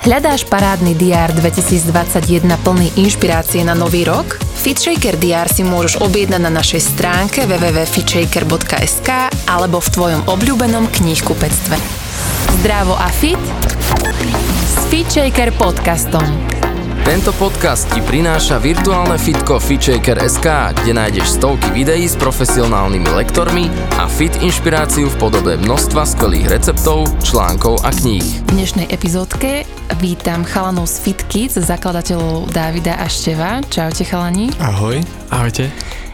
Hľadáš parádny DR 2021 plný inšpirácie na nový rok? FitShaker DR si môžeš objednať na našej stránke www.fitshaker.sk alebo v tvojom obľúbenom knihkupectve. Zdravo a fit s FitShaker podcastom. Tento podcast ti prináša virtuálne fitko FitShaker.sk, kde nájdeš stovky videí s profesionálnymi lektormi a fit inšpiráciu v podobe množstva skvelých receptov, článkov a kníh. V dnešnej epizódke vítam chalanov z FitKids, zakladateľov Davida a Števa. Čaute chalani. Ahoj. Ahojte.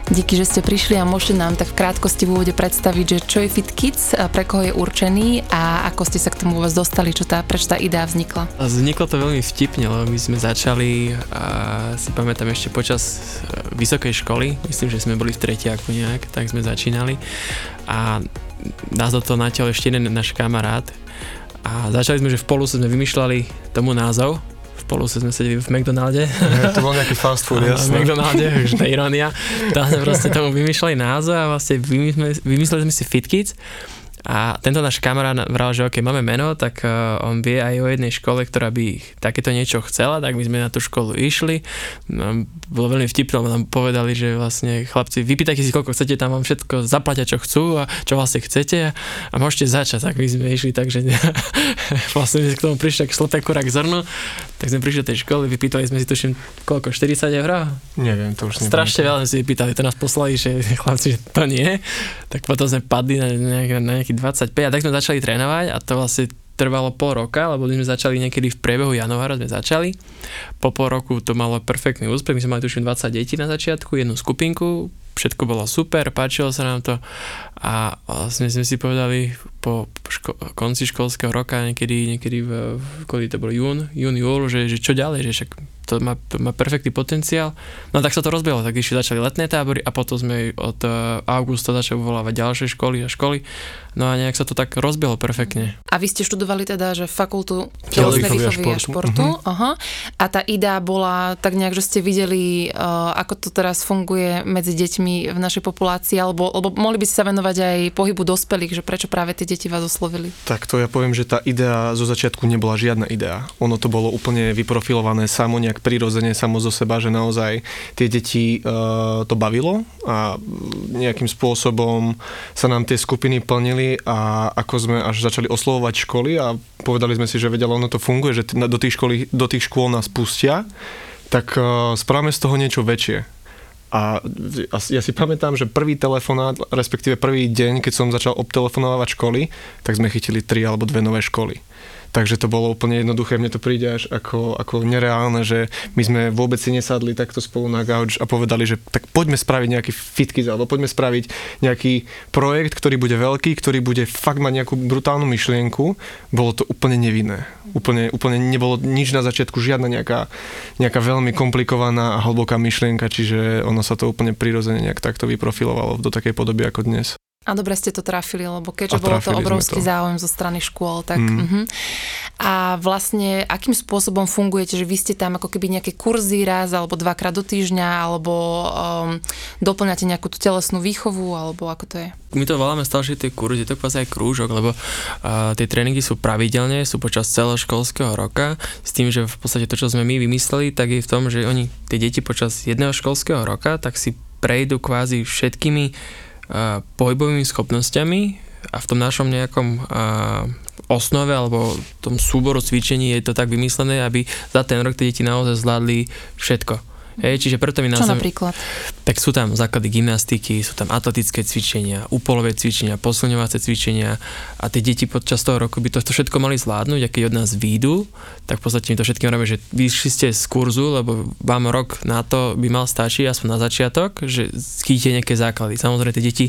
Díky, že ste prišli a môžete nám tak v krátkosti v úvode predstaviť, že čo je FitKids, pre koho je určený a ako ste sa k tomu vôbec dostali, čo tá, prečo tá idea vznikla. Vzniklo to veľmi vtipne, lebo my sme začali, a si pamätám ešte počas e, vysokej školy, myslím, že sme boli v tretiaku nejak, tak sme začínali. A nás do toho natiaľ ešte jeden náš kamarát. A začali sme, že v polu sme vymýšľali tomu názov spolu sme sedeli v McDonalde. Ja, to bol nejaký fast food, jasné. V McDonalde, už ironia. Tam sme proste tomu vymýšľali názov a vlastne vymysleli, vymysleli sme si FitKids a tento náš kamarát vral, že ok, máme meno, tak uh, on vie aj o jednej škole, ktorá by takéto niečo chcela, tak my sme na tú školu išli. No, bolo veľmi vtipné, lebo nám povedali, že vlastne chlapci, vypýtajte si, koľko chcete, tam vám všetko zaplatia, čo chcú a čo vlastne chcete a, a môžete začať. Tak my sme išli, takže vlastne sme k tomu prišli, tak šlopé kurak zrno, tak sme prišli do tej školy, vypýtali sme si tuším, koľko, 40 eur? Neviem, to už Strašne veľa sme si vypýtali, to nás poslali, že chlapci, že to nie. Tak potom sme padli na, nejaký, na nejaký 25 a tak sme začali trénovať a to vlastne trvalo pol roka, lebo my sme začali niekedy v priebehu januára sme začali. Po pol roku to malo perfektný úspech, my sme mali tuším 20 detí na začiatku, jednu skupinku, všetko bolo super, páčilo sa nám to a vlastne sme si povedali po ško- konci školského roka, niekedy, niekedy v, v to bol jún, jún, júl, že, že čo ďalej, že však to má, to má perfektný potenciál. No tak sa to rozbehlo, tak ešte začali letné tábory a potom sme od uh, augusta začali uvolávať ďalšie školy a školy. No a nejak sa to tak rozbehlo perfektne. A vy ste študovali teda, že fakultu telesnej výchovy a športu. Uh-huh. Aha. A tá idea bola tak nejak, že ste videli, uh, ako to teraz funguje medzi deťmi v našej populácii, alebo, alebo mohli by ste sa venovať aj pohybu dospelých, že prečo práve tie deti vás oslovili? Tak to ja poviem, že tá idea zo začiatku nebola žiadna idea. Ono to bolo úplne vyprofilované samo nejak prirodzene samo zo seba, že naozaj tie deti uh, to bavilo a nejakým spôsobom sa nám tie skupiny plnili a ako sme až začali oslovovať školy a povedali sme si, že vedelo, ono to funguje, že do tých, školy, do tých škôl nás pustia, tak uh, spravíme z toho niečo väčšie. A ja si pamätám, že prvý telefonát, respektíve prvý deň, keď som začal obtelefonovať školy, tak sme chytili tri alebo dve nové školy. Takže to bolo úplne jednoduché, mne to príde až ako, ako nereálne, že my sme vôbec si nesadli takto spolu na gauč a povedali, že tak poďme spraviť nejaký fitkiz, alebo poďme spraviť nejaký projekt, ktorý bude veľký, ktorý bude fakt mať nejakú brutálnu myšlienku. Bolo to úplne nevinné. Úplne, úplne nebolo nič na začiatku, žiadna nejaká, nejaká veľmi komplikovaná a hlboká myšlienka, čiže ono sa to úplne prirodzene nejak takto vyprofilovalo do takej podoby ako dnes. A dobre ste to trafili, lebo keďže bolo to obrovský to. záujem zo strany škôl, tak... Mm. Uh-huh. A vlastne, akým spôsobom fungujete, že vy ste tam ako keby nejaké kurzy raz, alebo dvakrát do týždňa, alebo um, doplňate nejakú tú telesnú výchovu, alebo ako to je? My to voláme stále, že tie kurzy, to je aj krúžok, lebo uh, tie tréningy sú pravidelne, sú počas celého školského roka, s tým, že v podstate to, čo sme my vymysleli, tak je v tom, že oni, tie deti počas jedného školského roka, tak si prejdú kvázi všetkými pohybovými schopnosťami a v tom našom nejakom osnove alebo tom súboru cvičení je to tak vymyslené, aby za ten rok tie deti naozaj zvládli všetko Hej, čiže preto my Čo napríklad? Tak sú tam základy gymnastiky, sú tam atletické cvičenia, úpolové cvičenia, posilňovacie cvičenia a tie deti počas toho roku by to, to všetko mali zvládnuť a keď od nás výjdu, tak v podstate my to všetkým hovoríme, že vyšli ste z kurzu, lebo vám rok na to by mal stačiť aspoň na začiatok, že skýte nejaké základy. Samozrejme tie deti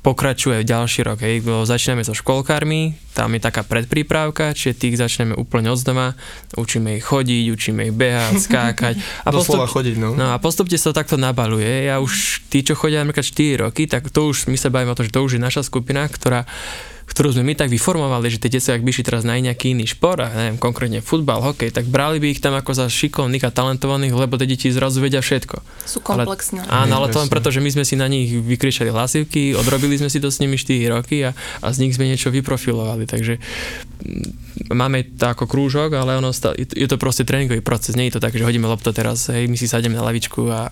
pokračuje v ďalší rok. Hej. Začíname so školkármi, tam je taká predprípravka, čiže tých začneme úplne od doma, učíme ich chodiť, učíme ich behať, skákať. A postup, chodiť, no. no. a postupne sa to takto nabaluje. Ja už, tí, čo chodia napríklad 4 roky, tak to už, my sa bavíme o tom, že to už je naša skupina, ktorá ktorú sme my tak vyformovali, že tie deti, ak by išli teraz na nejaký iný šport, a neviem, konkrétne futbal, hokej, tak brali by ich tam ako za šikovných a talentovaných, lebo tie deti zrazu vedia všetko. Sú komplexné. Ale, áno, ale to len preto, že my sme si na nich vykričali hlasivky, odrobili sme si to s nimi 4 roky a, a z nich sme niečo vyprofilovali, takže máme to ako krúžok, ale ono sta- je to proste tréningový proces. Nie je to tak, že hodíme lopto teraz, hej, my si sademe na lavičku a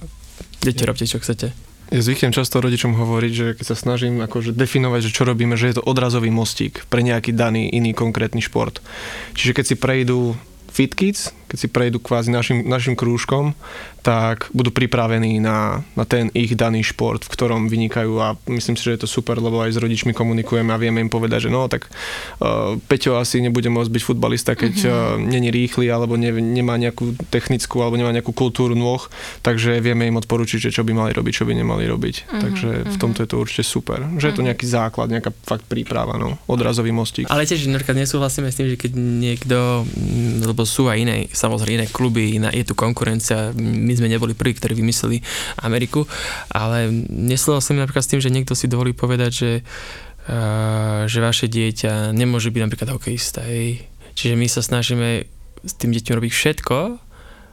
idete, robte, čo chcete. Ja zvyknem často rodičom hovoriť, že keď sa snažím akože definovať, že čo robíme, že je to odrazový mostík pre nejaký daný iný konkrétny šport. Čiže keď si prejdú Fit Kids, keď si prejdú kvázi našim, našim krúžkom, tak budú pripravení na, na ten ich daný šport, v ktorom vynikajú a myslím si, že je to super, lebo aj s rodičmi komunikujeme a vieme im povedať, že no tak uh, Peťo asi nebude môcť byť futbalista, keď mm-hmm. uh, není rýchly alebo ne, nemá nejakú technickú alebo nemá nejakú kultúru nôh, takže vieme im odporučiť, že čo by mali robiť, čo by nemali robiť. Mm-hmm. Takže v mhm. tomto je to určite super, že je to mhm. nejaký základ, nejaká fakt príprava, no, odrazový mostík. Ale tiež napríklad nesúhlasíme s tým, že keď niekto, lebo sú aj iné, samozrejme iné kluby, iná, je tu konkurencia, my sme neboli prví, ktorí vymysleli Ameriku, ale nesúhlasím napríklad s tým, že niekto si dovolí povedať, že, uh, že vaše dieťa nemôže byť napríklad hokejista. Hej. Čiže my sa snažíme s tým deťom robiť všetko,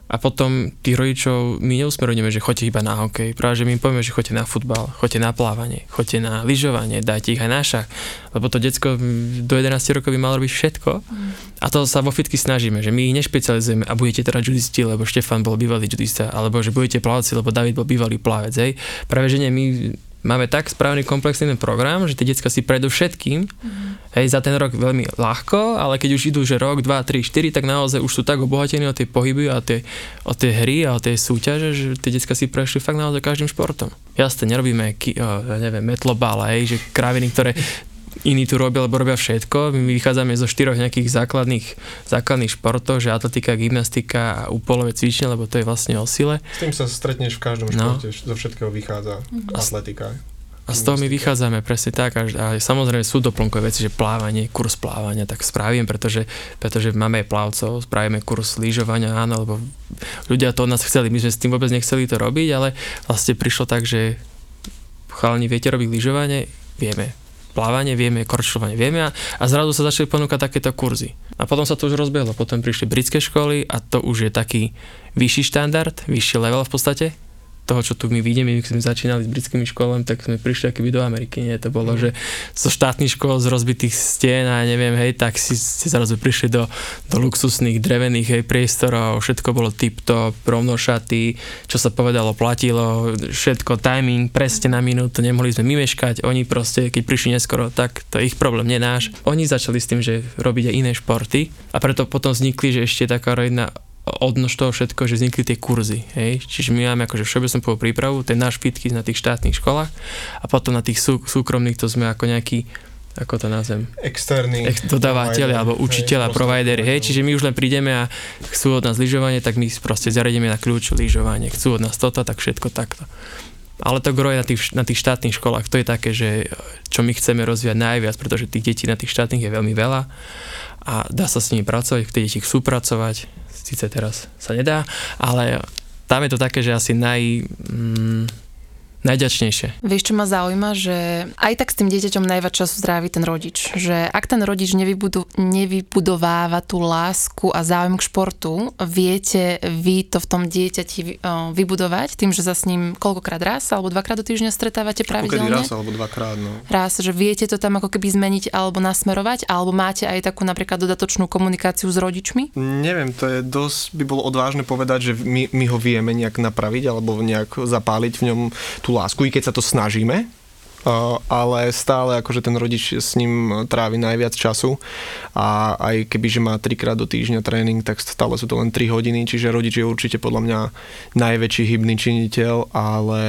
a potom tých rodičov my neusmerujeme, že choďte iba na hokej. Práve, že my im povieme, že choďte na futbal, choďte na plávanie, choďte na lyžovanie, dajte ich aj na šach. Lebo to decko do 11 rokov by malo robiť všetko. Mm. A to sa vo fitky snažíme, že my ich nešpecializujeme a budete teda judisti, lebo Štefan bol bývalý judista, alebo že budete plavci, lebo David bol bývalý plavec. Hej. Práve, že nie, my máme tak správny komplexný program, že tie detská si prejdú všetkým, mm. hej, za ten rok veľmi ľahko, ale keď už idú, že rok, 2, 3, 4, tak naozaj už sú tak obohatení o tej pohyby a tie, o tej hry a o tej súťaže, že tie detská si prešli fakt naozaj každým športom. Jasne, nerobíme, ki, ja neviem, metlobal, hej, že kraviny, ktoré iní tu robia, lebo robia všetko. My vychádzame zo štyroch nejakých základných, základných športov, že atletika, gymnastika a úpolové cvičenie, lebo to je vlastne o sile. S tým sa stretneš v každom no. športe, zo všetkého vychádza mm-hmm. atletika. A z toho my vychádzame presne tak a, a samozrejme sú doplnkové veci, že plávanie, kurz plávania, tak spravím, pretože, pretože máme aj plavcov, spravíme kurz lyžovania, áno, lebo ľudia to od nás chceli, my sme s tým vôbec nechceli to robiť, ale vlastne prišlo tak, že chalani, viete robiť lyžovanie? Vieme plávanie vieme, korčľovanie vieme a, a zrazu sa začali ponúkať takéto kurzy. A potom sa to už rozbehlo, potom prišli britské školy a to už je taký vyšší štandard, vyšší level v podstate, toho, čo tu my vidíme, my sme začínali s britskými školami, tak sme prišli aký do Ameriky, nie? To bolo, mm. že zo štátnych škôl, z rozbitých stien a neviem, hej, tak si ste zrazu prišli do, do luxusných drevených hej, priestorov, všetko bolo tip-top, rovno šaty, čo sa povedalo, platilo, všetko, timing, presne na minútu, nemohli sme mimeškať, oni proste, keď prišli neskoro, tak to je ich problém, nie náš. Oni začali s tým, že robiť aj iné športy a preto potom vznikli, že ešte taká jedna odnož toho všetko, že vznikli tie kurzy. Hej? Čiže my máme akože všeobecnú prípravu, ten náš pitky na tých štátnych školách a potom na tých sú, súkromných to sme ako nejaký ako to nazvem? Externý. Ex- dodávateľi alebo učiteľ a providery. Hej, čiže my už len prídeme a chcú od nás lyžovanie, tak my proste zariadíme na kľúč lyžovanie. Chcú od nás toto, tak všetko takto. Ale to groje na tých, na tých štátnych školách, to je také, že čo my chceme rozvíjať najviac, pretože tých detí na tých štátnych je veľmi veľa a dá sa s nimi pracovať, tie deti chcú pracovať, síce teraz sa nedá, ale tam je to také, že asi naj... Mm, najďačnejšie. Vieš, čo ma zaujíma, že aj tak s tým dieťaťom najviac času zdraví ten rodič. Že ak ten rodič nevybudu, nevybudováva tú lásku a záujem k športu, viete vy to v tom dieťati vybudovať tým, že sa s ním koľkokrát raz alebo dvakrát do týždňa stretávate pravidelne? raz alebo dvakrát, no. Raz, že viete to tam ako keby zmeniť alebo nasmerovať, alebo máte aj takú napríklad dodatočnú komunikáciu s rodičmi? Neviem, to je dosť by bolo odvážne povedať, že my, my ho vieme nejak napraviť alebo nejak zapáliť v ňom tú lásku, i keď sa to snažíme, ale stále akože ten rodič s ním trávi najviac času a aj keby, že má trikrát do týždňa tréning, tak stále sú to len 3 hodiny, čiže rodič je určite podľa mňa najväčší hybný činiteľ, ale,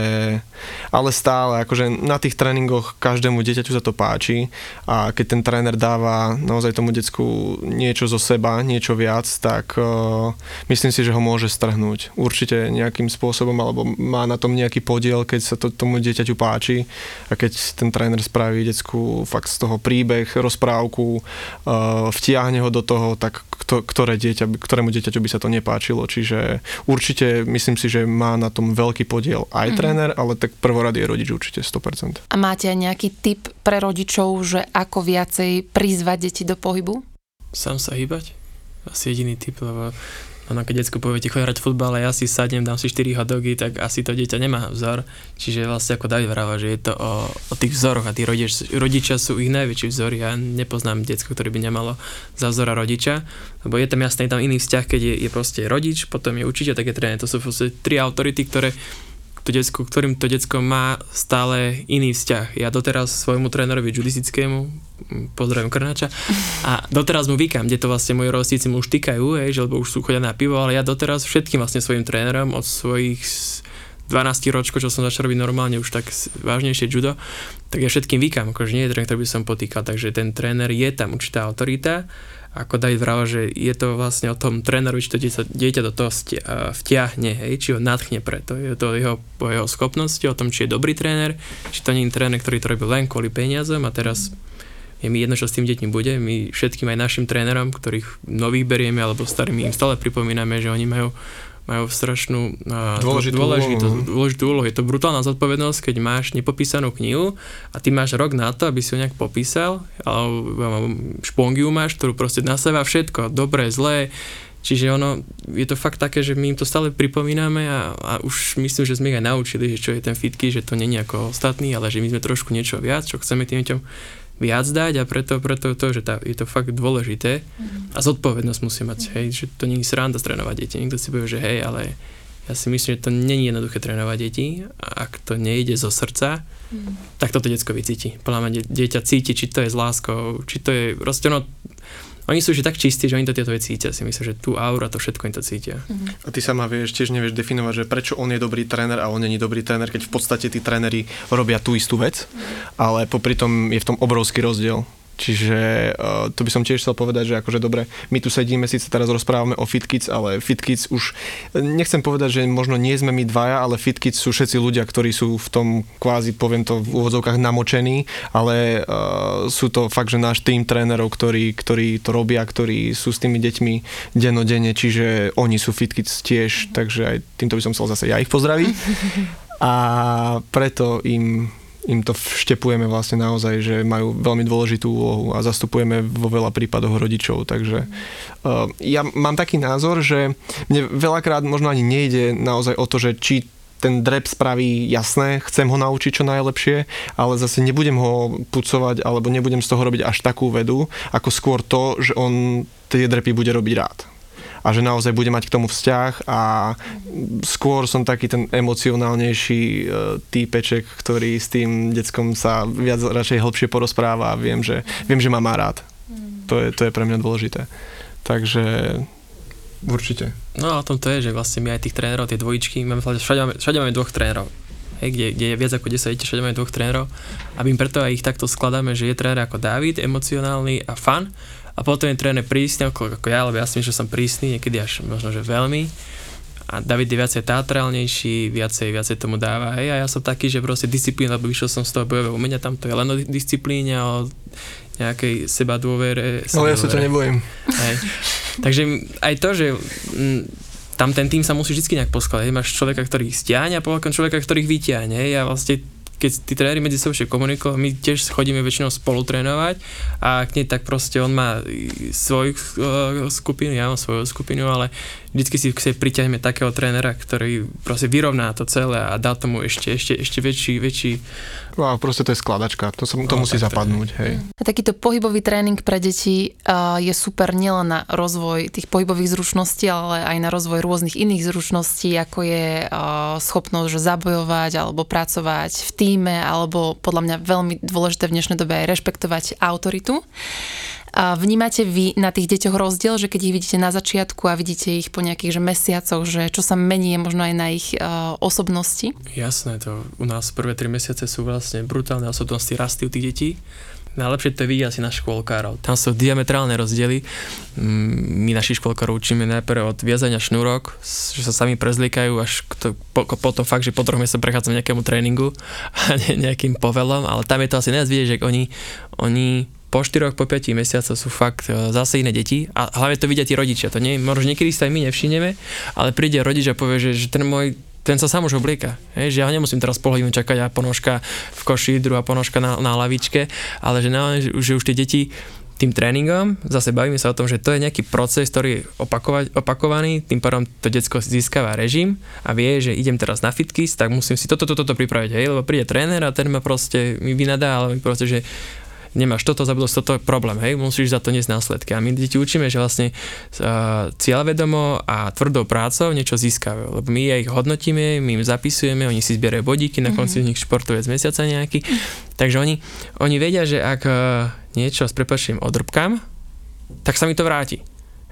ale stále akože na tých tréningoch každému dieťaťu sa to páči a keď ten tréner dáva naozaj tomu decku niečo zo seba, niečo viac, tak uh, myslím si, že ho môže strhnúť. Určite nejakým spôsobom alebo má na tom nejaký podiel, keď sa to tomu dieťaťu páči a keď keď ten tréner spraví decku fakt z toho príbeh, rozprávku, uh, vtiahne ho do toho, tak kto, ktoré dieťa, ktorému dieťaťu by sa to nepáčilo. Čiže určite myslím si, že má na tom veľký podiel aj mm-hmm. tréner, ale tak prvorad je rodič určite 100%. A máte aj nejaký tip pre rodičov, že ako viacej prizvať deti do pohybu? Sám sa hýbať? Asi jediný typ, lebo ono keď decku poviete, choď hrať futbal a ja si sadnem, dám si 4 hodogy, tak asi to dieťa nemá vzor. Čiže vlastne ako David vráva, že je to o, o tých vzoroch a tí rodič, rodičia sú ich najväčší vzory. Ja nepoznám detsko, ktoré by nemalo za vzora rodiča, lebo je tam jasný tam iný vzťah, keď je, je proste rodič, potom je učiteľ, tak je tréner. To sú proste tri autority, ktoré to decko, ktorým to decko má stále iný vzťah. Ja doteraz svojmu trénerovi judistickému, pozdravím Krnáča, a doteraz mu vykám, kde to vlastne moji rovestíci mu už týkajú, hej, že lebo už sú chodia na pivo, ale ja doteraz všetkým vlastne svojim trénerom od svojich 12 ročkov, čo som začal robiť normálne už tak vážnejšie judo, tak ja všetkým vykám, akože nie je tréner, ktorý by som potýkal, takže ten tréner je tam určitá autorita ako David vravel, že je to vlastne o tom trénerovi, či to dieťa, dieťa do toho vtiahne, hej, či ho nadchne preto. Je to jeho, o jeho schopnosti, o tom, či je dobrý tréner, či to nie je tréner, ktorý to robí len kvôli peniazom a teraz je mi jedno, čo s tým deťmi bude. My všetkým aj našim trénerom, ktorých nových berieme alebo starými im stále pripomíname, že oni majú majú strašnú dôležitú, dôležitú, úlohu. dôležitú úlohu. Je to brutálna zodpovednosť, keď máš nepopísanú knihu a ty máš rok na to, aby si ho nejak popísal, alebo špongiu máš, ktorú proste na seba všetko, dobré, zlé, Čiže ono, je to fakt také, že my im to stále pripomíname a, a už myslím, že sme ich aj naučili, že čo je ten fitky, že to není ako ostatný, ale že my sme trošku niečo viac, čo chceme tým deťom viac dať a preto, preto to, že tá, je to fakt dôležité a zodpovednosť musí mať, hej, že to nie je sranda trénovať deti. Niekto si povie, že hej, ale ja si myslím, že to není jednoduché trénovať deti a ak to nejde zo srdca, mm. tak toto detsko vycíti. Podľa mňa dieťa cíti, či to je s láskou, či to je, proste ono, oni sú už tak čistí, že oni to tieto veci cítia. Si myslím, že tu aura, to všetko im to cítia. A ty sama vieš, tiež nevieš definovať, že prečo on je dobrý tréner a on není dobrý tréner, keď v podstate tí tréneri robia tú istú vec, ale popri tom je v tom obrovský rozdiel. Čiže uh, to by som tiež chcel povedať, že akože dobre, my tu sedíme, síce teraz rozprávame o FitKids, ale FitKids už, nechcem povedať, že možno nie sme my dvaja, ale FitKids sú všetci ľudia, ktorí sú v tom kvázi, poviem to v úvodzovkách, namočení, ale uh, sú to fakt, že náš tým trénerov, ktorí, ktorí to robia, ktorí sú s tými deťmi denodene, čiže oni sú FitKids tiež, takže aj týmto by som chcel zase ja ich pozdraviť. A preto im im to vštepujeme vlastne naozaj, že majú veľmi dôležitú úlohu a zastupujeme vo veľa prípadoch rodičov. Takže uh, ja mám taký názor, že mne veľakrát možno ani nejde naozaj o to, že či ten drep spraví jasné, chcem ho naučiť čo najlepšie, ale zase nebudem ho pucovať alebo nebudem z toho robiť až takú vedu, ako skôr to, že on tie drepy bude robiť rád a že naozaj bude mať k tomu vzťah a skôr som taký ten emocionálnejší e, týpeček, ktorý s tým deckom sa viac radšej hĺbšie porozpráva a viem, že, viem, že ma má rád. To je, to je pre mňa dôležité. Takže určite. No a o tom to je, že vlastne my aj tých trénerov, tie dvojičky, máme, všade, máme, všade máme dvoch trénerov. Hej, kde, kde je viac ako 10 detí, všade máme dvoch trénerov a my preto aj ich takto skladáme, že je tréner ako David, emocionálny a fan a potom je tréner prísny, ako, ako ja, lebo ja si myslím, že som prísny, niekedy až možno, že veľmi. A David je viacej teatrálnejší, viacej, viacej tomu dáva. Hej, a ja som taký, že proste disciplína, lebo vyšiel som z toho bojového umenia, tam to je len o disciplíne, o nejakej seba dôvere. Ale ja sa to nebojím. Hej. Takže aj to, že m, tam ten tým sa musí vždy nejak poskladať. Máš človeka, ktorý stiahne a potom človeka, ktorý vyťahne. A vlastne keď tí tréneri medzi sebou komunikujú, my tiež chodíme väčšinou spolu trénovať a ak nie, tak proste on má svoju uh, skupinu, ja mám svoju skupinu, ale vždycky si, priťahneme takého trénera, ktorý proste vyrovná to celé a dá tomu ešte, ešte, ešte väčší, väčší No a proste to je skladačka, to, sa, to no, musí zapadnúť, hej. A takýto pohybový tréning pre deti uh, je super nielen na rozvoj tých pohybových zručností, ale aj na rozvoj rôznych iných zručností, ako je uh, schopnosť že zabojovať alebo pracovať v týme, alebo podľa mňa veľmi dôležité v dnešnej dobe aj rešpektovať autoritu. Vnímate vy na tých deťoch rozdiel, že keď ich vidíte na začiatku a vidíte ich po nejakých že mesiacoch, že čo sa mení možno aj na ich uh, osobnosti? Jasné, to u nás prvé tri mesiace sú vlastne brutálne osobnosti rasty u tých detí. Najlepšie to vidí asi na škôlkárov. Tam sú diametrálne rozdiely. Mm, my našich škôlkárov učíme najprv od viazania šnúrok, že sa sami prezliekajú až to, po, po to fakt, že po troch mesiacoch prechádzam nejakému tréningu a ne, nejakým povelom, ale tam je to asi najviac vidieť, že oni, oni po 4 po 5 mesiacoch sú fakt e, zase iné deti a hlavne to vidia tí rodičia. To nie, možno niekedy sa aj my nevšineme, ale príde rodič a povie, že, že ten môj ten sa sám už oblieka. Hej, že ja nemusím teraz pol čakať a ponožka v koši, druhá ponožka na, na lavičke, ale že, na, že už tie deti tým tréningom, zase bavíme sa o tom, že to je nejaký proces, ktorý je opakovať, opakovaný, tým pádom to detsko získava režim a vie, že idem teraz na fitkis, tak musím si toto, toto, toto pripraviť, hej, lebo príde tréner a ten ma proste mi vynadá, ale proste, že nemáš toto, zabudol toto problém, hej, musíš za to niesť následky. A my deti učíme, že vlastne uh, cieľvedomo a tvrdou prácou niečo získajú, lebo my ich hodnotíme, my im zapisujeme, oni si zbierajú bodíky, na konci mm-hmm. z nich športovec mesiaca nejaký. Takže oni, oni vedia, že ak uh, niečo s prepačím odrbkám, tak sa mi to vráti.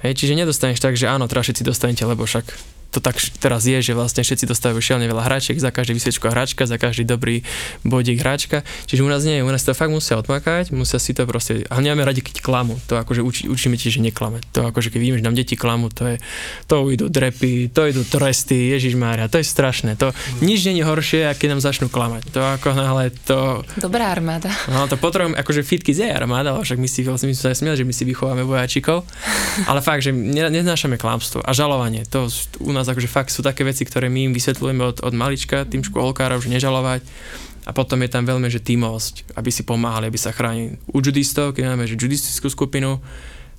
Hej, čiže nedostaneš tak, že áno, teraz všetci dostanete, lebo však to tak teraz je, že vlastne všetci dostávajú šialne veľa hračiek, za každý vysviečko hračka, za každý dobrý bodík hračka. Čiže u nás nie, u nás to fakt musia odmakať, musia si to proste, ale nemáme radi, keď klamu, to akože uči, učíme ti, že neklame. To akože keď vidíme, že nám deti klamu, to je, to idú drepy, to idú tresty, Ježiš Mária, to je strašné. To nič nie je horšie, keď nám začnú klamať. To ako náhle to... Dobrá armáda. No to potrebujem, akože fitky je armáda, ale však my si, vlastne, my sa smieli, že my si vychováme vojačikov, ale fakt, že neznášame klamstvo a žalovanie. To u nás nás akože fakt sú také veci, ktoré my im vysvetľujeme od, od malička, tým škôlkárov, že nežalovať. A potom je tam veľmi, že tímovosť, aby si pomáhali, aby sa chránili. U judistov, keď máme že judistickú skupinu,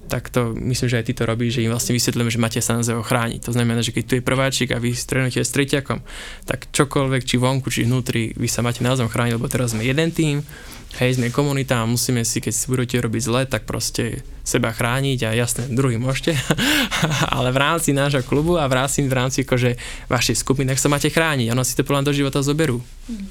tak to myslím, že aj ty to robíš, že im vlastne vysvetlíme, že máte sa na chrániť. To znamená, že keď tu je prváčik a vy strenujete s tretiakom, tak čokoľvek, či vonku, či vnútri, vy sa máte naozaj chrániť, lebo teraz sme jeden tým, hej, sme komunita a musíme si, keď si budete robiť zle, tak proste seba chrániť a jasné, druhý môžete, ale v rámci nášho klubu a v rámci, v rámci akože vašej skupiny, tak sa máte chrániť. Ono si to plán do života zoberú.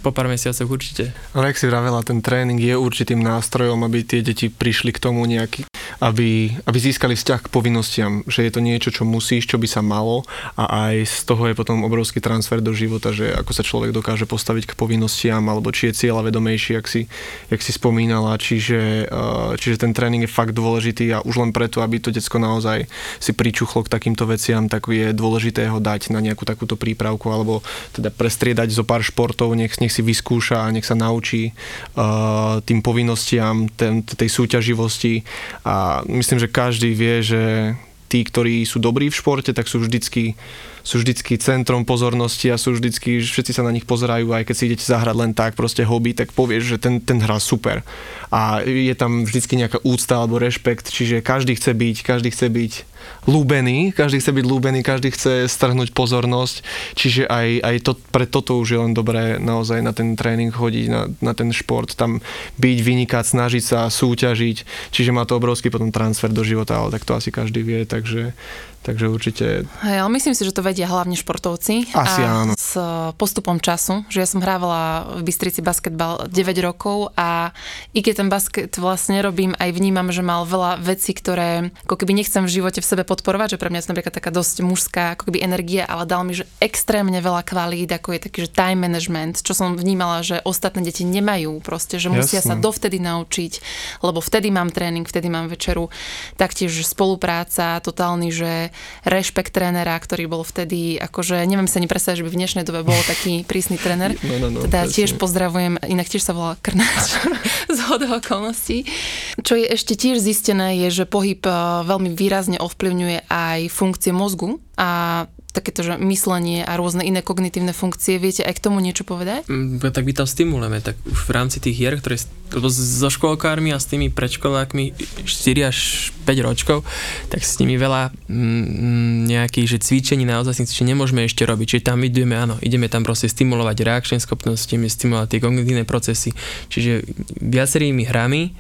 Po pár mesiacoch určite. Ale ak si vravela, ten tréning je určitým nástrojom, aby tie deti prišli k tomu nejaký, aby, aby získali vzťah k povinnostiam, že je to niečo, čo musíš, čo by sa malo a aj z toho je potom obrovský transfer do života, že ako sa človek dokáže postaviť k povinnostiam, alebo či je cieľa vedomejší, ak si, jak si spomínala, čiže, eh, čiže ten tréning je fakt dôležitý a už len preto, aby to decko naozaj si pričuchlo k takýmto veciam, tak je dôležité ho dať na nejakú takúto prípravku alebo teda prestriedať zo pár športov, nech, nech si vyskúša a nech sa naučí uh, tým povinnostiam, ten, tej súťaživosti. A myslím, že každý vie, že tí, ktorí sú dobrí v športe, tak sú vždycky sú vždycky centrom pozornosti a sú vždycky, všetci sa na nich pozerajú, aj keď si idete zahrať len tak, proste hobby, tak povieš, že ten, ten hrá super. A je tam vždycky nejaká úcta alebo rešpekt, čiže každý chce byť, každý chce byť lúbený, každý chce byť lúbený, každý chce strhnúť pozornosť, čiže aj, aj to, pre toto už je len dobré naozaj na ten tréning chodiť, na, na ten šport, tam byť, vynikať, snažiť sa, súťažiť, čiže má to obrovský potom transfer do života, ale tak to asi každý vie, takže Takže určite... Hej, ale myslím si, že to vedia hlavne športovci. Asi a áno. S postupom času, že ja som hrávala v Bystrici basketbal 9 rokov a i keď ten basket vlastne robím, aj vnímam, že mal veľa vecí, ktoré ako keby nechcem v živote v sebe podporovať, že pre mňa je napríklad taká dosť mužská ako keby energia, ale dal mi, že extrémne veľa kvalít, ako je taký, že time management, čo som vnímala, že ostatné deti nemajú proste, že musia Jasne. sa dovtedy naučiť, lebo vtedy mám tréning, vtedy mám večeru, taktiež spolupráca, totálny, že rešpekt trénera, ktorý bol vtedy, akože neviem sa ani predstaviť, že by v dnešnej dobe bol taký prísny tréner. No, no, no, teda presne. tiež pozdravujem, inak tiež sa volá Krnáč z hodou okolností. Čo je ešte tiež zistené, je, že pohyb eh, veľmi výrazne ovplyvňuje aj funkcie mozgu a takéto že myslenie a rôzne iné kognitívne funkcie. Viete aj k tomu niečo povedať? Mm, tak my tam stimulujeme, tak už v rámci tých hier, ktoré lebo so školkármi a s tými predškolákmi 4 až 5 ročkov, tak s nimi veľa mm, nejakých že cvičení naozaj cvičení nemôžeme ešte robiť. Čiže tam ideme, áno, ideme tam proste stimulovať reakčné schopnosti, stimulovať tie kognitívne procesy. Čiže viacerými hrami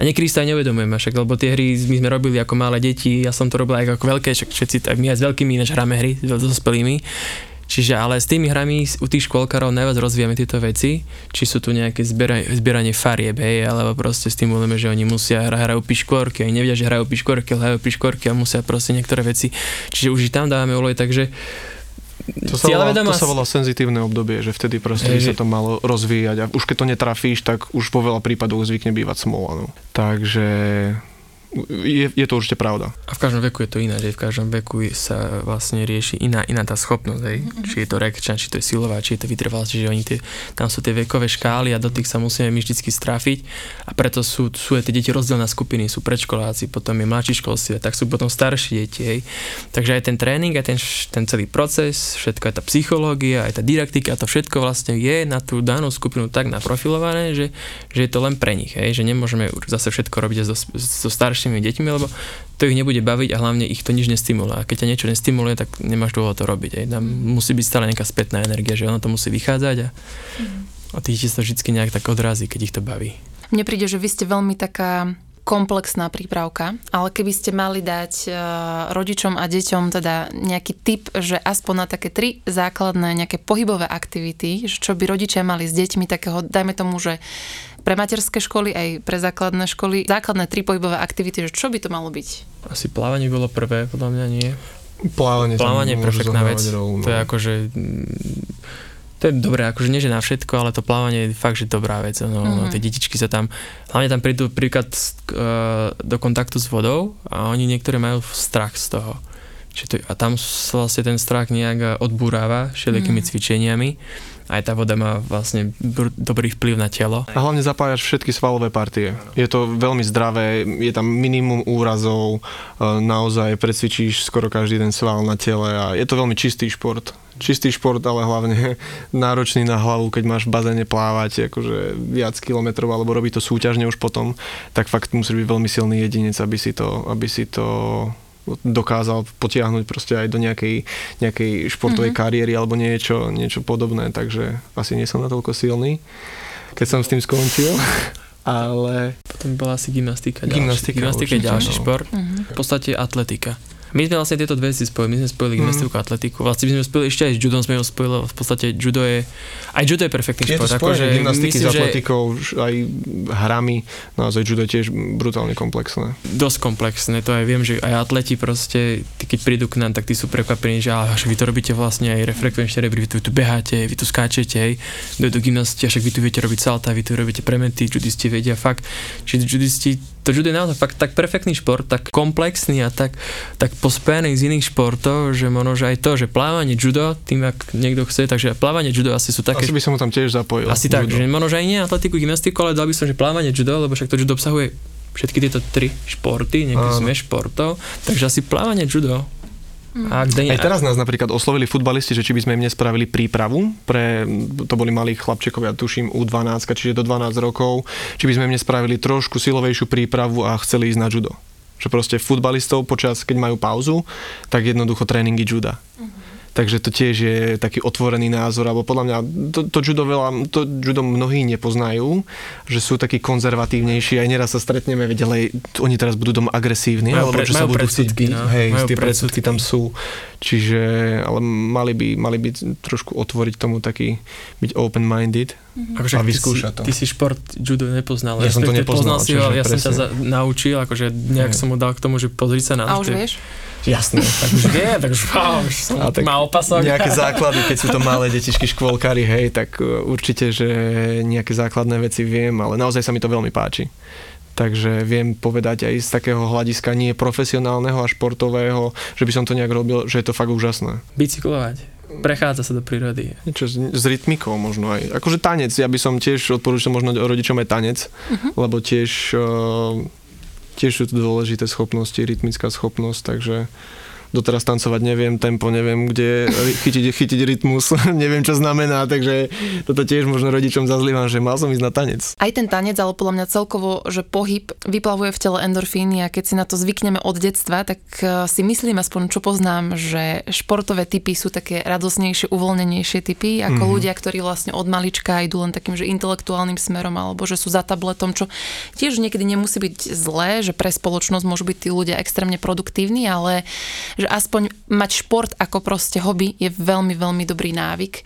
a niekedy sa aj neuvedomujeme, však, lebo tie hry my sme robili ako malé deti, ja som to robil aj ako veľké, však všetci, tak my aj s veľkými než hráme hry, s dospelými. Čiže ale s tými hrami u tých škôlkarov najviac rozvíjame tieto veci, či sú tu nejaké zbieranie, zbieranie farieb, hej, alebo proste stimulujeme, že oni musia hrať, hrajú piškvorky, oni nevedia, že hrajú piškvorky, hrajú piškvorky a musia proste niektoré veci. Čiže už tam dávame olej, takže to sa, volá, to sa volá senzitívne obdobie, že vtedy proste by sa to malo rozvíjať a už keď to netrafíš, tak už vo veľa prípadoch zvykne bývať smola. No. Takže je, je to určite pravda. A v každom veku je to iné, že v každom veku sa vlastne rieši iná, iná tá schopnosť, hej? Mm-hmm. či je to rekčan, či to je silová, či je to vytrvalosť, čiže oni tie, tam sú tie vekové škály a do tých sa musíme my vždy strafiť a preto sú, sú aj tie deti rozdelené skupiny, sú predškoláci, potom je mladší školstve, tak sú potom staršie deti, hej? takže aj ten tréning, aj ten, ten celý proces, všetko aj tá psychológia, aj tá didaktika, to všetko vlastne je na tú danú skupinu tak naprofilované, že, že je to len pre nich, hej? že nemôžeme zase všetko robiť so, so staršími deťmi, lebo to ich nebude baviť a hlavne ich to nič nestimuluje. A keď ťa niečo nestimuluje, tak nemáš dôvod to robiť. Aj. Tam musí byť stále nejaká spätná energia, že ono to musí vychádzať a, a tí ti sa vždy nejak tak odrazí, keď ich to baví. Mne príde, že vy ste veľmi taká komplexná prípravka, ale keby ste mali dať uh, rodičom a deťom teda nejaký tip, že aspoň na také tri základné nejaké pohybové aktivity, že čo by rodičia mali s deťmi takého, dajme tomu, že pre materské školy aj pre základné školy, základné tri pohybové aktivity, že čo by to malo byť? Asi plávanie bolo prvé, podľa mňa nie. Plávanie, plávanie je perfektná vec. Rov, no. To je akože to je dobré, akože nie že na všetko, ale to plávanie je fakt, že dobrá vec. No, mm-hmm. no, tie detičky sa tam, hlavne tam prídu príklad uh, do kontaktu s vodou a oni niektoré majú strach z toho. Čiže to, a tam sa vlastne ten strach nejak odbúráva všelijakými mm. cvičeniami. Aj tá voda má vlastne br- dobrý vplyv na telo. A hlavne zapájaš všetky svalové partie. Je to veľmi zdravé, je tam minimum úrazov, naozaj precvičíš skoro každý ten sval na tele a je to veľmi čistý šport čistý šport, ale hlavne náročný na hlavu, keď máš v bazéne plávať akože viac kilometrov alebo robiť to súťažne už potom, tak fakt musí byť veľmi silný jedinec, aby si to, aby si to dokázal potiahnuť proste aj do nejakej, nejakej športovej mm-hmm. kariéry alebo niečo, niečo podobné, takže asi nie som natoľko silný, keď som s tým skončil. Ale... Potom bola asi gymnastika. Gymnastika, gymnastika je ďalší no. šport. Mm-hmm. V podstate atletika. My sme vlastne tieto dve si spojili, my sme spojili mm. gymnastiku a atletiku. Vlastne my sme spojili ešte aj s judom, sme ho spojili, v podstate judo je, aj judo je perfektný je šport. Je to akože gymnastiky myslím, s atletikou, že... aj hrami, naozaj judo je tiež brutálne komplexné. Dosť komplexné, to aj viem, že aj atleti proste, tí, keď prídu k nám, tak tí sú prekvapení, že, že vy to robíte vlastne aj refrekvenčné rebry, vy tu, vy tu beháte, vy tu skáčete, hej, do, gymnastiky, však vy tu viete robiť salta, vy tu robíte prementy, judisti vedia fakt, čiže judisti to judo je naozaj fakt tak perfektný šport, tak komplexný a tak, tak pospený z iných športov, že možno, že aj to, že plávanie judo, tým ak niekto chce, takže plávanie judo asi sú také... Asi by som ho tam tiež zapojil. Asi judo. tak, že možno, že aj nie atletiku, gymnastiku, ale dal by som, že plávanie judo, lebo však to judo obsahuje všetky tieto tri športy, nejaký sme športov, takže asi plávanie judo a kde Aj teraz nás napríklad oslovili futbalisti, že či by sme im nespravili prípravu pre, to boli malí chlapčekovia, tuším U12, čiže do 12 rokov, či by sme im nespravili trošku silovejšiu prípravu a chceli ísť na judo. Že proste futbalistov počas, keď majú pauzu, tak jednoducho tréningy juda. Uh-huh. Takže to tiež je taký otvorený názor, alebo podľa mňa to, to, judo veľa, to judo mnohí nepoznajú, že sú takí konzervatívnejší, aj neraz sa stretneme, veď ale oni teraz budú doma agresívni, majú alebo pre, že sa budú chcieť no, hej, tie predsudky tam sú, čiže, ale mali by, mali by trošku otvoriť tomu taký, byť open-minded mm-hmm. a vyskúšať to. Ty si šport judo nepoznal, ja som to nepoznal, si ho, ja som ťa za, naučil, akože nejak hej. som mu dal k tomu, že pozri sa na A už vieš? Jasné. tak už vie, tak už, wow, už som tak má opasok. Nejaké základy, keď sú to malé detičky škôlkary, hej, tak e, určite, že nejaké základné veci viem, ale naozaj sa mi to veľmi páči. Takže viem povedať aj z takého hľadiska nie profesionálneho a športového, že by som to nejak robil, že je to fakt úžasné. Bicyklovať prechádza sa do prírody. Niečo s, s rytmikou možno aj. Akože tanec, ja by som tiež odporúčal možno rodičom aj tanec, uh-huh. lebo tiež uh, tiež sú tu dôležité schopnosti, rytmická schopnosť, takže doteraz tancovať neviem, tempo neviem, kde chytiť, chytiť rytmus, neviem čo znamená, takže toto tiež možno rodičom zazlívam, že mal som ísť na tanec. Aj ten tanec, ale podľa mňa celkovo, že pohyb vyplavuje v tele endorfíny a keď si na to zvykneme od detstva, tak eh, si myslím aspoň, čo poznám, že športové typy sú také radosnejšie, uvoľnenejšie typy, ako mm-hmm. ľudia, ktorí vlastne od malička idú len takým, že intelektuálnym smerom, alebo že sú za tabletom, čo tiež niekedy nemusí byť zlé, že pre spoločnosť môžu byť tí ľudia extrémne produktívni, ale že aspoň mať šport ako proste hobby je veľmi, veľmi dobrý návyk.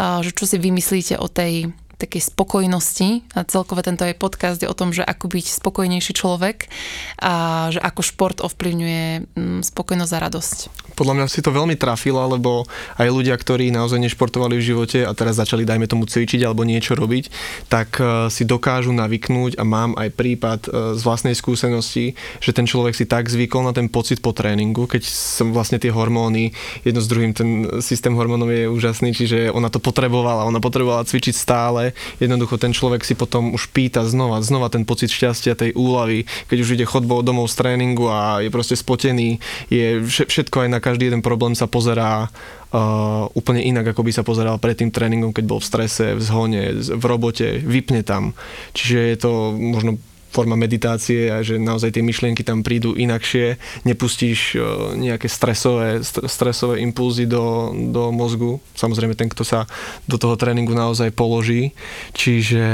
Že čo si vymyslíte o tej takej spokojnosti a celkové tento aj podcast je o tom, že ako byť spokojnejší človek a že ako šport ovplyvňuje mm, spokojnosť a radosť. Podľa mňa si to veľmi trafila, lebo aj ľudia, ktorí naozaj nešportovali v živote a teraz začali, dajme tomu, cvičiť alebo niečo robiť, tak e, si dokážu navyknúť a mám aj prípad e, z vlastnej skúsenosti, že ten človek si tak zvykol na ten pocit po tréningu, keď som vlastne tie hormóny, jedno s druhým, ten systém hormónov je úžasný, čiže ona to potrebovala, ona potrebovala cvičiť stále. Jednoducho ten človek si potom už pýta znova, znova ten pocit šťastia, tej úlavy, keď už ide chodbou domov z tréningu a je proste spotený, je všetko aj na každý jeden problém sa pozerá uh, úplne inak, ako by sa pozeral pred tým tréningom, keď bol v strese, v zhone, v robote, vypne tam. Čiže je to možno forma meditácie a že naozaj tie myšlienky tam prídu inakšie, nepustíš nejaké stresové, stresové impulzy do, do mozgu. Samozrejme ten, kto sa do toho tréningu naozaj položí. Čiže,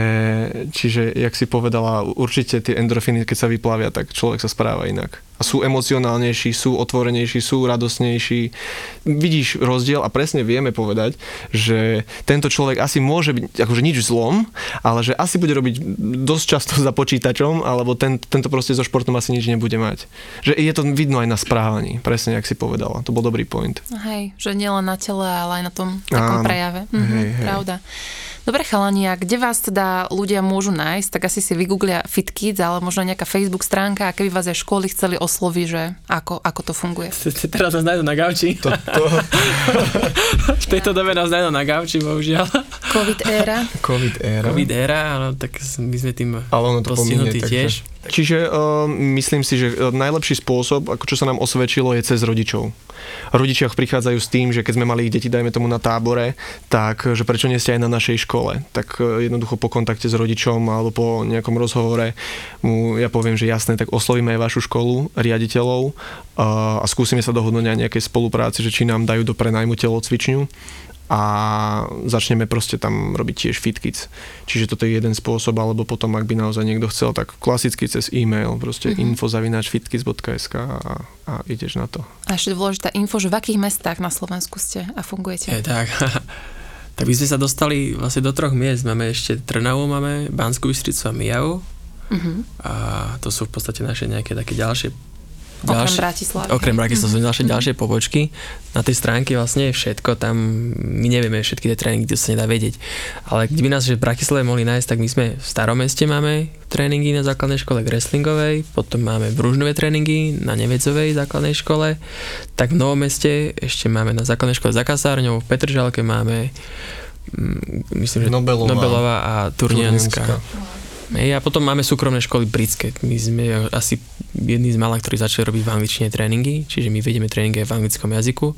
čiže jak si povedala, určite tie endorfíny, keď sa vyplavia, tak človek sa správa inak a sú emocionálnejší, sú otvorenejší, sú radosnejší. Vidíš rozdiel a presne vieme povedať, že tento človek asi môže byť akože nič zlom, ale že asi bude robiť dosť často za počítačom, alebo ten, tento proste so športom asi nič nebude mať. Že je to vidno aj na správaní, presne jak si povedala. To bol dobrý point. Hej, že nielen na tele, ale aj na tom takom Áno. prejave. Mhm, hej, hej. Pravda. Dobre chalani, a kde vás teda ľudia môžu nájsť, tak asi si vygooglia FitKids, ale možno nejaká Facebook stránka a keby vás aj školy chceli osloviť, že ako, ako to funguje. Teraz nás nájdú na gauči. To, to... v tejto dobe nás nájdú na gauči, bohužiaľ. Covid éra. Covid éra. Covid éra, ale tak my sme tým ale ono to postihnutí tiež. Takže Čiže uh, myslím si, že e, najlepší spôsob, ako čo sa nám osvedčilo, je cez rodičov. Rodičia prichádzajú s tým, že keď sme mali ich deti, dajme tomu na tábore, tak že prečo nie ste aj na našej škole. Tak uh, jednoducho po kontakte s rodičom alebo po nejakom rozhovore mu ja poviem, že jasné, tak oslovíme aj vašu školu, riaditeľov a skúsime sa dohodnúť na nejakej spolupráci, že či nám dajú do prenajmu telocvičňu a začneme proste tam robiť tiež fitkits. Čiže toto je jeden spôsob, alebo potom, ak by naozaj niekto chcel, tak klasicky cez e-mail, proste mm-hmm. info.fitkits.sk a, a ideš na to. A ešte dôležitá info, že v akých mestách na Slovensku ste a fungujete? Je tak. tak by sme sa dostali vlastne do troch miest. Máme ešte Trnavu, máme Banskú Bystricu a Mijavu. Mm-hmm. A to sú v podstate naše nejaké také ďalšie Ďalšie, okrem Bratislavy. Okrem Bratislavy sú ďalšie, ďalšie pobočky. Na tej stránke vlastne je všetko, tam my nevieme všetky tie tréningy, to sa nedá vedieť. Ale by nás že v Bratislave mohli nájsť, tak my sme v starom meste máme tréningy na základnej škole wrestlingovej, potom máme Bružnové tréningy na Nevedzovej základnej škole, tak v Novom meste ešte máme na základnej škole za kasárňou, v Petržalke máme mm, myslím, že Nobelová, Nobelová a Turnianská. Turnianská. Hej, a potom máme súkromné školy britské. My sme asi jedni z malých, ktorí začali robiť v angličtine tréningy, čiže my vedieme tréningy aj v anglickom jazyku.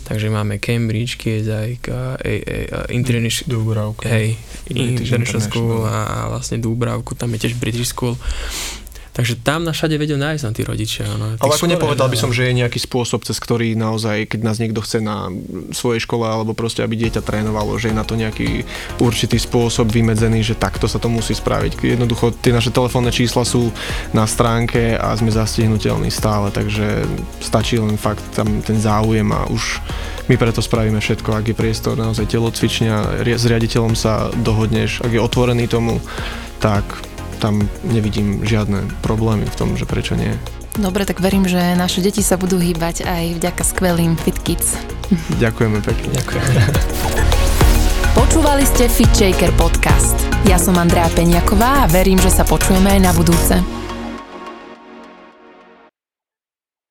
Takže máme Cambridge, KSI. Hej, International School a vlastne Dúbravku, tam je tiež British School. Takže tam na všade vedia nájsť na tí rodičia. No, Ale ako nepovedal by som, že je nejaký spôsob, cez ktorý naozaj, keď nás niekto chce na svojej škole alebo proste, aby dieťa trénovalo, že je na to nejaký určitý spôsob vymedzený, že takto sa to musí spraviť. Jednoducho tie naše telefónne čísla sú na stránke a sme zastihnutelní stále, takže stačí len fakt tam ten záujem a už my preto spravíme všetko, ak je priestor naozaj telocvičňa, s riaditeľom sa dohodneš, ak je otvorený tomu, tak tam nevidím žiadne problémy v tom, že prečo nie. Dobre, tak verím, že naše deti sa budú hýbať aj vďaka skvelým Fit Kids. Ďakujeme pekne. Ďakujem. Počúvali ste Fit Shaker podcast. Ja som Andrea Peňaková a verím, že sa počujeme aj na budúce.